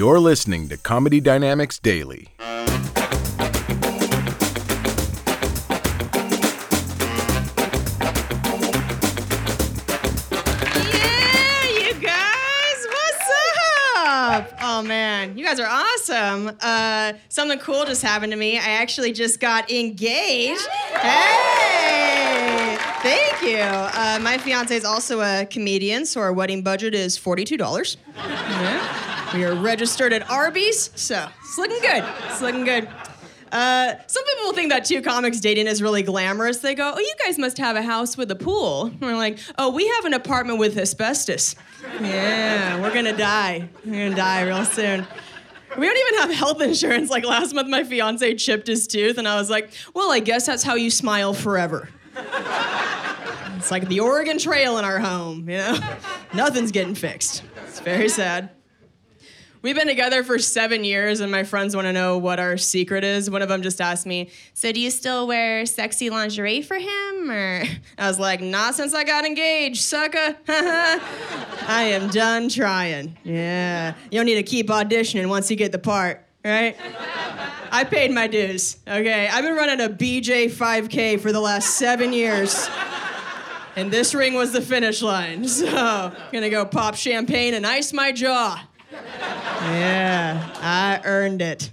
You're listening to Comedy Dynamics Daily. Yeah, you guys, what's up? Oh man, you guys are awesome. Uh, something cool just happened to me. I actually just got engaged. Hey, thank you. Uh, my fiance is also a comedian, so our wedding budget is forty-two dollars. Yeah. We are registered at Arby's, so it's looking good. It's looking good. Uh, some people think that two comics dating is really glamorous. They go, "Oh, you guys must have a house with a pool." And we're like, "Oh, we have an apartment with asbestos." Yeah, we're gonna die. We're gonna die real soon. We don't even have health insurance. Like last month, my fiance chipped his tooth, and I was like, "Well, I guess that's how you smile forever." It's like the Oregon Trail in our home, you know? Nothing's getting fixed. It's very sad. We've been together for seven years, and my friends want to know what our secret is. One of them just asked me, So, do you still wear sexy lingerie for him? Or I was like, Not since I got engaged, sucker. I am done trying. Yeah. You don't need to keep auditioning once you get the part, right? I paid my dues, okay? I've been running a BJ 5K for the last seven years. And this ring was the finish line. So, I'm gonna go pop champagne and ice my jaw. Yeah, I earned it.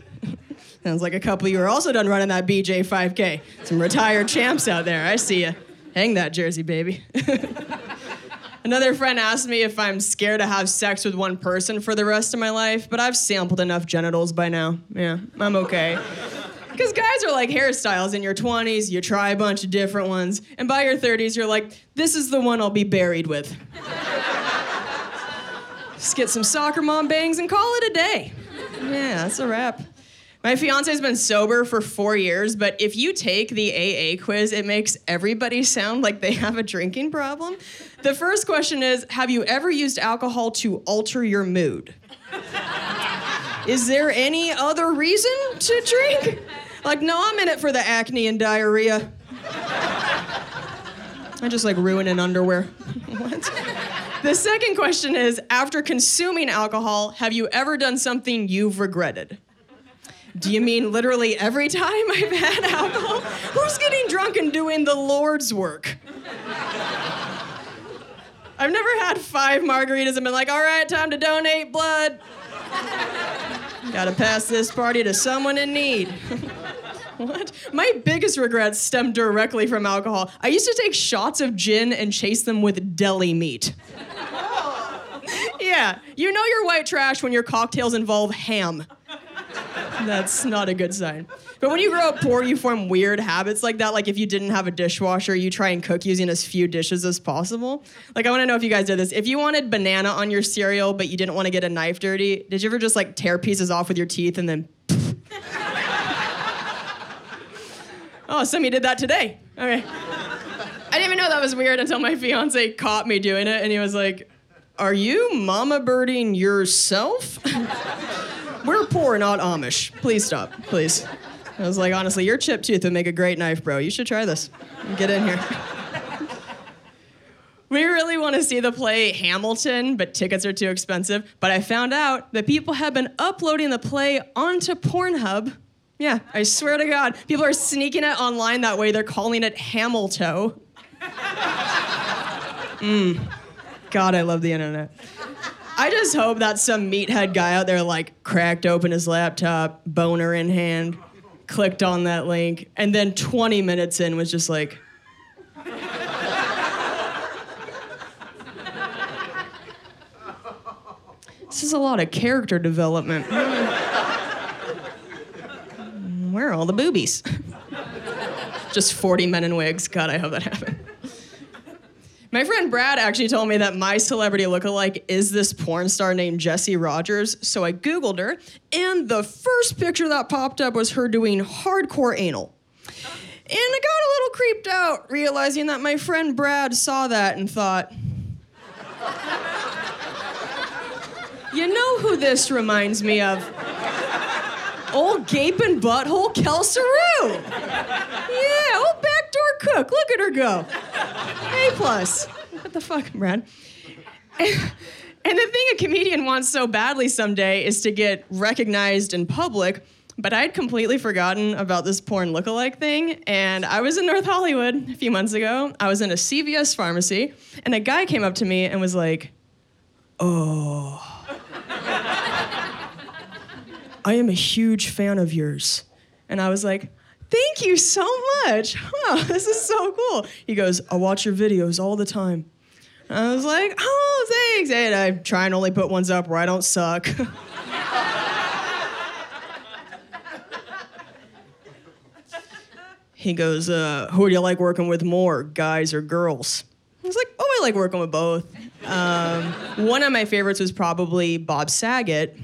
Sounds like a couple of you are also done running that BJ 5K. Some retired champs out there. I see you. Hang that jersey, baby. Another friend asked me if I'm scared to have sex with one person for the rest of my life, but I've sampled enough genitals by now. Yeah, I'm okay. Because guys are like hairstyles. In your 20s, you try a bunch of different ones, and by your 30s, you're like, this is the one I'll be buried with. Just get some soccer mom bangs and call it a day. Yeah, that's a wrap. My fiance's been sober for four years, but if you take the AA quiz, it makes everybody sound like they have a drinking problem. The first question is Have you ever used alcohol to alter your mood? Is there any other reason to drink? Like, no, I'm in it for the acne and diarrhea. I just like ruining underwear. what? The second question is After consuming alcohol, have you ever done something you've regretted? Do you mean literally every time I've had alcohol? Who's getting drunk and doing the Lord's work? I've never had five margaritas and been like, all right, time to donate blood. Gotta pass this party to someone in need. what? My biggest regrets stem directly from alcohol. I used to take shots of gin and chase them with deli meat. Oh. yeah, you know you're white trash when your cocktails involve ham. That's not a good sign. But when you grow up poor, you form weird habits like that. Like if you didn't have a dishwasher, you try and cook using as few dishes as possible. Like I want to know if you guys did this. If you wanted banana on your cereal, but you didn't want to get a knife dirty, did you ever just like tear pieces off with your teeth and then? Oh, some of did that today. Okay. I didn't even know that was weird until my fiance caught me doing it, and he was like, "Are you mama birding yourself?" We're poor, not Amish. Please stop, please. I was like, honestly, your chip tooth would make a great knife, bro. You should try this. Get in here. we really want to see the play Hamilton, but tickets are too expensive. But I found out that people have been uploading the play onto Pornhub. Yeah, I swear to God. People are sneaking it online that way. They're calling it Hamilton. Mmm. God, I love the internet. I just hope that some meathead guy out there like cracked open his laptop, boner in hand, clicked on that link, and then 20 minutes in was just like, This is a lot of character development. Where are all the boobies? Just 40 men in wigs. God, I hope that happened. My friend Brad actually told me that my celebrity lookalike is this porn star named Jessie Rogers. So I Googled her, and the first picture that popped up was her doing hardcore anal. And I got a little creeped out, realizing that my friend Brad saw that and thought, you know who this reminds me of? Old gaping butthole Kelsaru. Yeah, old backdoor cook. Look at her go. A plus. What the fuck, Brad? And, and the thing a comedian wants so badly someday is to get recognized in public. But I'd completely forgotten about this porn lookalike thing. And I was in North Hollywood a few months ago. I was in a CVS pharmacy, and a guy came up to me and was like, Oh. I am a huge fan of yours. And I was like, Thank you so much. Wow, this is so cool. He goes, I watch your videos all the time. And I was like, Oh, thanks. And I try and only put ones up where I don't suck. he goes, uh, Who do you like working with more, guys or girls? I was like, Oh, I like working with both. Um, one of my favorites was probably Bob Saget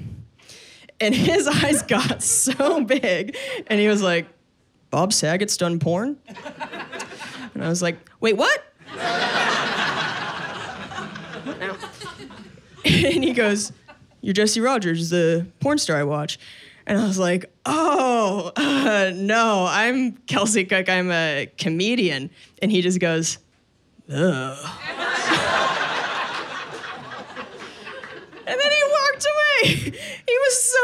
and his eyes got so big, and he was like, "Bob Saget's done porn," and I was like, "Wait, what?" and he goes, "You're Jessie Rogers, the porn star I watch." And I was like, "Oh, uh, no, I'm Kelsey Cook. I'm a comedian." And he just goes, "Ugh." and then he walked away. he was so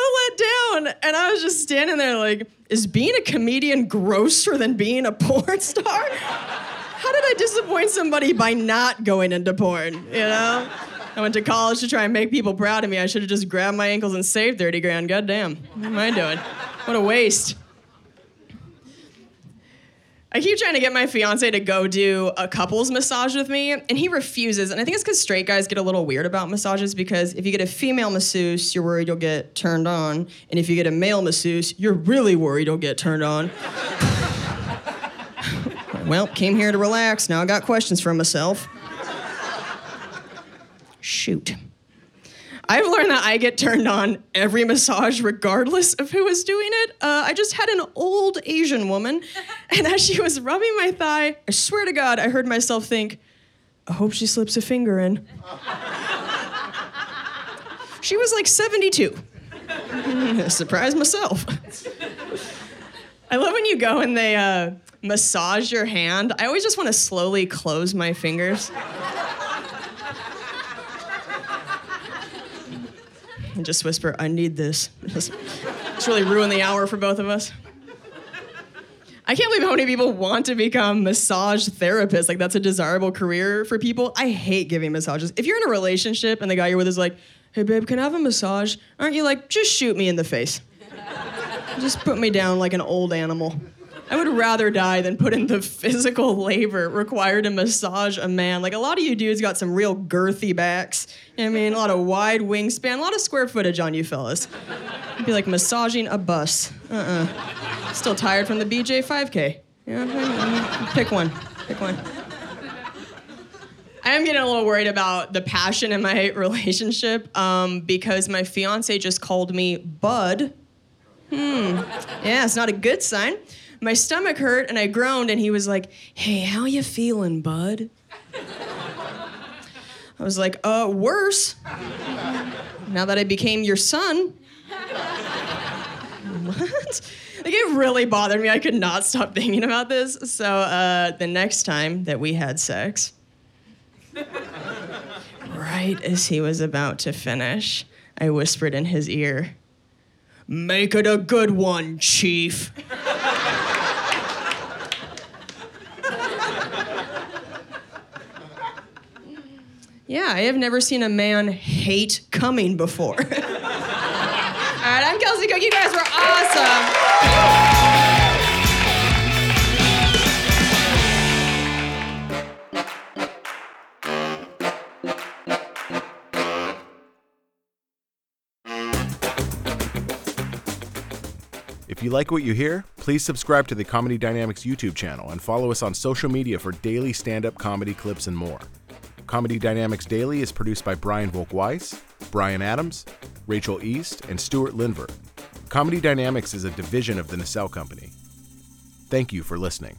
And I was just standing there like, is being a comedian grosser than being a porn star? How did I disappoint somebody by not going into porn, you know? I went to college to try and make people proud of me. I should have just grabbed my ankles and saved 30 grand. God damn. What am I doing? What a waste. I keep trying to get my fiance to go do a couples massage with me, and he refuses. And I think it's because straight guys get a little weird about massages because if you get a female masseuse, you're worried you'll get turned on. And if you get a male masseuse, you're really worried you'll get turned on. well, came here to relax. Now I got questions for myself. Shoot. I've learned that I get turned on every massage, regardless of who is doing it. Uh, I just had an old Asian woman, and as she was rubbing my thigh, I swear to God, I heard myself think, I hope she slips a finger in. she was like 72. Surprise myself. I love when you go and they uh, massage your hand. I always just want to slowly close my fingers. And just whisper, I need this. Just really ruin the hour for both of us. I can't believe how many people want to become massage therapists. Like, that's a desirable career for people. I hate giving massages. If you're in a relationship and the guy you're with is like, hey, babe, can I have a massage? Aren't you like, just shoot me in the face? just put me down like an old animal. I would rather die than put in the physical labor required to massage a man. Like a lot of you dudes got some real girthy backs. I mean, a lot of wide wingspan, a lot of square footage on you fellas. It'd be like massaging a bus. Uh-uh. Still tired from the BJ 5K. Yeah, pick one. Pick one. I am getting a little worried about the passion in my relationship um, because my fiance just called me Bud. Hmm. Yeah, it's not a good sign my stomach hurt and I groaned and he was like, "Hey, how you feeling, bud?" I was like, "Uh, worse. Now that I became your son." what? Like it really bothered me. I could not stop thinking about this. So uh, the next time that we had sex, right as he was about to finish, I whispered in his ear, "Make it a good one, Chief." Yeah, I have never seen a man hate coming before. All right, I'm Kelsey Cook. You guys were awesome. If you like what you hear, please subscribe to the Comedy Dynamics YouTube channel and follow us on social media for daily stand up comedy clips and more. Comedy Dynamics Daily is produced by Brian Volk-Weiss, Brian Adams, Rachel East, and Stuart Linver. Comedy Dynamics is a division of the Nacelle Company. Thank you for listening.